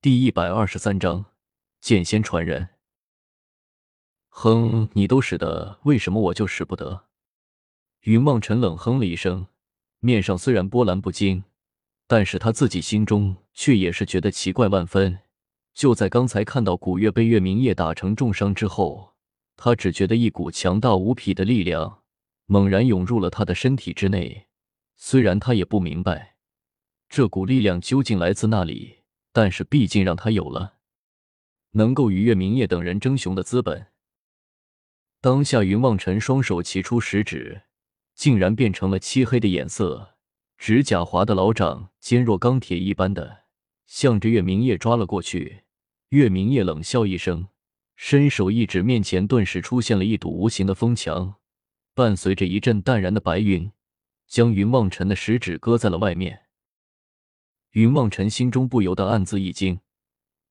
第一百二十三章剑仙传人。哼，你都使得，为什么我就使不得？云梦尘冷哼了一声，面上虽然波澜不惊，但是他自己心中却也是觉得奇怪万分。就在刚才看到古月被月明夜打成重伤之后，他只觉得一股强大无匹的力量猛然涌入了他的身体之内。虽然他也不明白这股力量究竟来自哪里。但是毕竟让他有了能够与月明夜等人争雄的资本。当下，云望尘双手齐出食指，竟然变成了漆黑的颜色，指甲划的老掌坚若钢铁一般的，向着月明夜抓了过去。月明夜冷笑一声，伸手一指，面前顿时出现了一堵无形的风墙，伴随着一阵淡然的白云，将云望尘的食指搁在了外面。云望尘心中不由得暗自一惊，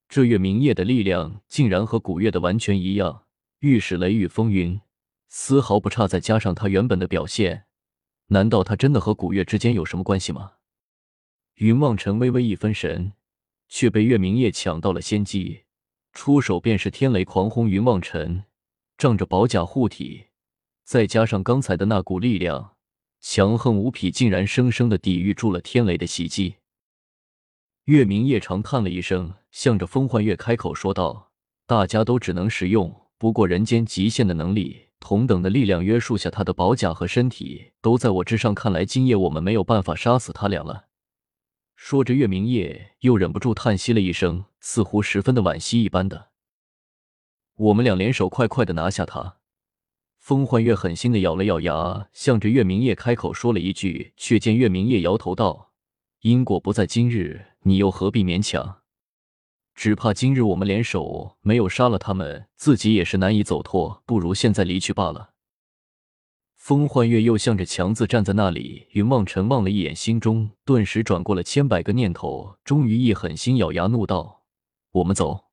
这月明夜的力量竟然和古月的完全一样，御使雷雨风云，丝毫不差。再加上他原本的表现，难道他真的和古月之间有什么关系吗？云望尘微微一分神，却被月明夜抢到了先机，出手便是天雷狂轰。云望尘仗着宝甲护体，再加上刚才的那股力量强横无匹，竟然生生的抵御住了天雷的袭击。月明夜长叹了一声，向着风幻月开口说道：“大家都只能使用不过人间极限的能力，同等的力量约束下，他的宝甲和身体都在我之上。看来今夜我们没有办法杀死他俩了。”说着，月明夜又忍不住叹息了一声，似乎十分的惋惜一般的。我们俩联手，快快的拿下他。风幻月狠心的咬了咬牙，向着月明夜开口说了一句，却见月明夜摇头道。因果不在今日，你又何必勉强？只怕今日我们联手没有杀了他们，自己也是难以走脱。不如现在离去罢了。风幻月又向着强子站在那里，云望尘望了一眼，心中顿时转过了千百个念头，终于一狠心，咬牙怒道：“我们走！”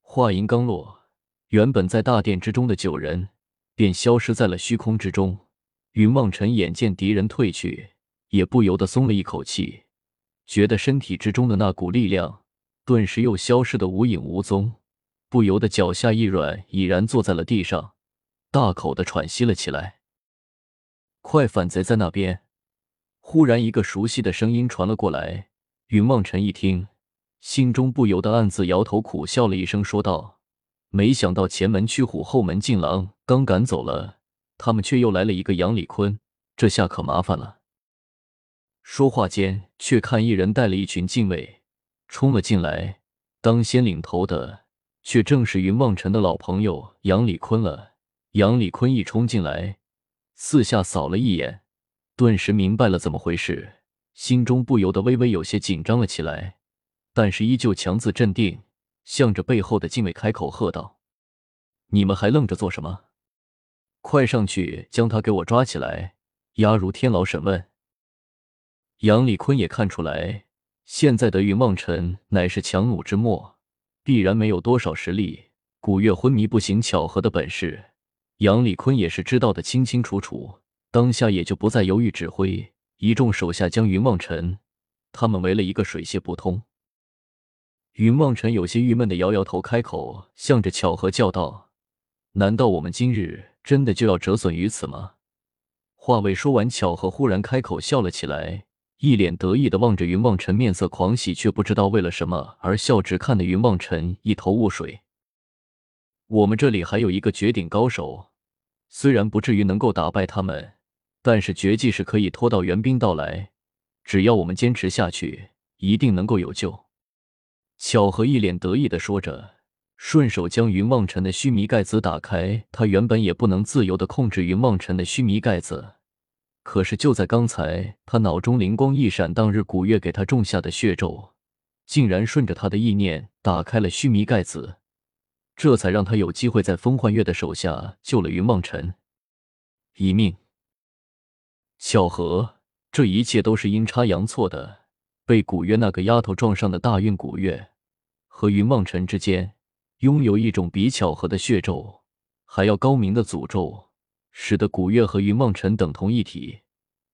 话音刚落，原本在大殿之中的九人便消失在了虚空之中。云望尘眼见敌人退去。也不由得松了一口气，觉得身体之中的那股力量顿时又消失的无影无踪，不由得脚下一软，已然坐在了地上，大口的喘息了起来。快反贼在那边！忽然，一个熟悉的声音传了过来。云望尘一听，心中不由得暗自摇头，苦笑了一声，说道：“没想到前门驱虎，后门进狼，刚赶走了他们，却又来了一个杨礼坤，这下可麻烦了。”说话间，却看一人带了一群禁卫冲了进来，当先领头的却正是云望尘的老朋友杨礼坤了。杨礼坤一冲进来，四下扫了一眼，顿时明白了怎么回事，心中不由得微微有些紧张了起来，但是依旧强自镇定，向着背后的禁卫开口喝道：“你们还愣着做什么？快上去将他给我抓起来，押入天牢审问！”杨礼坤也看出来，现在的云望尘乃是强弩之末，必然没有多少实力。古月昏迷不醒，巧合的本事，杨礼坤也是知道的清清楚楚。当下也就不再犹豫，指挥一众手下将云望尘他们围了一个水泄不通。云望尘有些郁闷的摇摇头，开口向着巧合叫道：“难道我们今日真的就要折损于此吗？”话未说完，巧合忽然开口笑了起来。一脸得意的望着云望尘，面色狂喜，却不知道为了什么而笑，只看得云望尘一头雾水。我们这里还有一个绝顶高手，虽然不至于能够打败他们，但是绝技是可以拖到援兵到来。只要我们坚持下去，一定能够有救。巧合一脸得意的说着，顺手将云望尘的须弥盖子打开。他原本也不能自由的控制云望尘的须弥盖子。可是就在刚才，他脑中灵光一闪，当日古月给他种下的血咒，竟然顺着他的意念打开了须弥盖子，这才让他有机会在风幻月的手下救了云望尘一命。巧合，这一切都是阴差阳错的。被古月那个丫头撞上的大运古月，和云望尘之间拥有一种比巧合的血咒还要高明的诅咒。使得古月和云梦尘等同一体，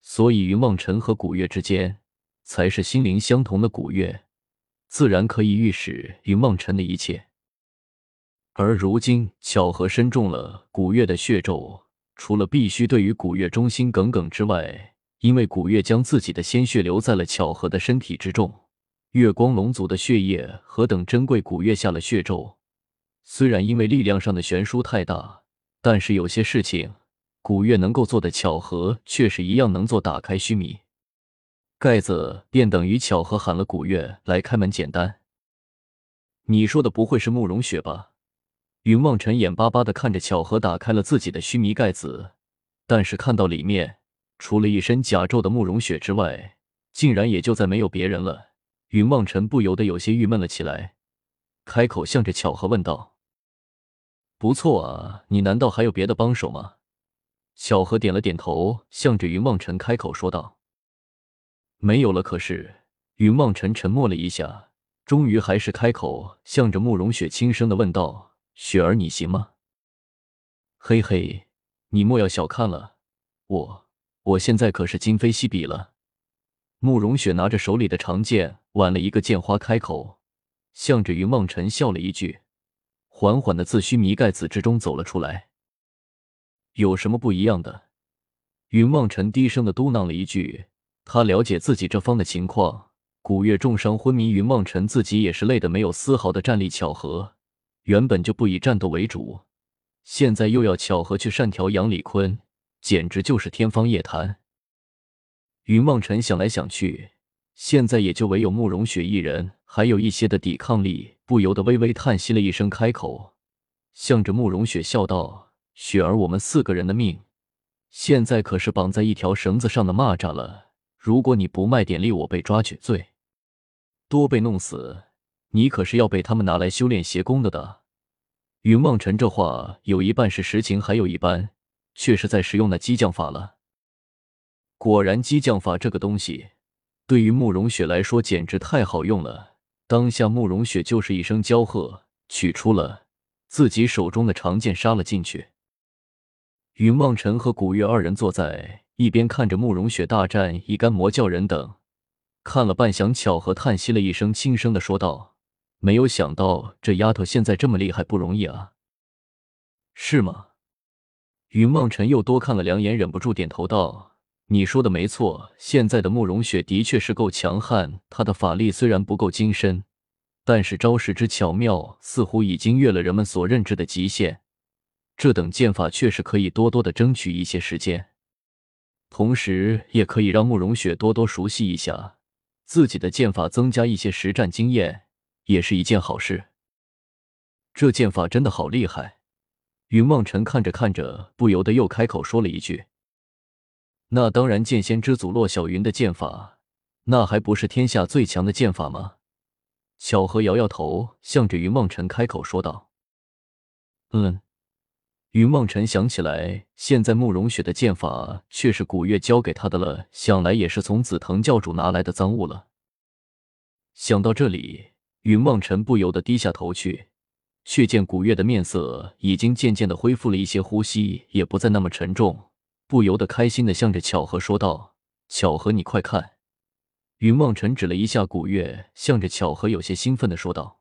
所以云梦尘和古月之间才是心灵相同的。古月自然可以预示云梦尘的一切。而如今巧合身中了古月的血咒，除了必须对于古月忠心耿耿之外，因为古月将自己的鲜血留在了巧合的身体之中，月光龙族的血液何等珍贵，古月下了血咒，虽然因为力量上的悬殊太大，但是有些事情古月能够做的，巧合却是一样能做。打开须弥盖子，便等于巧合喊了古月来开门。简单，你说的不会是慕容雪吧？云望尘眼巴巴的看着巧合打开了自己的须弥盖子，但是看到里面除了一身甲胄的慕容雪之外，竟然也就再没有别人了。云望尘不由得有些郁闷了起来，开口向着巧合问道：“不错啊，你难道还有别的帮手吗？”小何点了点头，向着云望尘开口说道：“没有了。”可是云望尘沉默了一下，终于还是开口，向着慕容雪轻声的问道。雪儿，你行吗？嘿嘿，你莫要小看了我，我现在可是今非昔比了。慕容雪拿着手里的长剑，挽了一个剑花，开口，向着云梦尘笑了一句，缓缓的自须弥盖子之中走了出来。有什么不一样的？云梦尘低声的嘟囔了一句。他了解自己这方的情况，古月重伤昏迷，云梦尘自己也是累得没有丝毫的战力。巧合。原本就不以战斗为主，现在又要巧合去单条杨李坤，简直就是天方夜谭。云望尘想来想去，现在也就唯有慕容雪一人还有一些的抵抗力，不由得微微叹息了一声，开口，向着慕容雪笑道：“雪儿，我们四个人的命，现在可是绑在一条绳子上的蚂蚱了。如果你不卖点力，我被抓取罪，多被弄死。”你可是要被他们拿来修炼邪功的的。云望尘这话有一半是实情，还有一半却是在使用那激将法了。果然，激将法这个东西对于慕容雪来说简直太好用了。当下，慕容雪就是一声娇喝，取出了自己手中的长剑，杀了进去。云梦尘和古月二人坐在一边，看着慕容雪大战一干魔教人等，看了半晌，巧合叹息了一声，轻声的说道。没有想到这丫头现在这么厉害，不容易啊，是吗？云梦辰又多看了两眼，忍不住点头道：“你说的没错，现在的慕容雪的确是够强悍。她的法力虽然不够精深，但是招式之巧妙，似乎已经越了人们所认知的极限。这等剑法确实可以多多的争取一些时间，同时也可以让慕容雪多多熟悉一下自己的剑法，增加一些实战经验。”也是一件好事。这剑法真的好厉害！云望尘看着看着，不由得又开口说了一句：“那当然，剑仙之祖洛小云的剑法，那还不是天下最强的剑法吗？”巧合摇摇头，向着云望尘开口说道：“嗯。”云望尘想起来，现在慕容雪的剑法却是古月教给他的了，想来也是从紫藤教主拿来的赃物了。想到这里。云望尘不由得低下头去，却见古月的面色已经渐渐的恢复了一些，呼吸也不再那么沉重，不由得开心的向着巧合说道：“巧合，你快看！”云望尘指了一下古月，向着巧合有些兴奋的说道。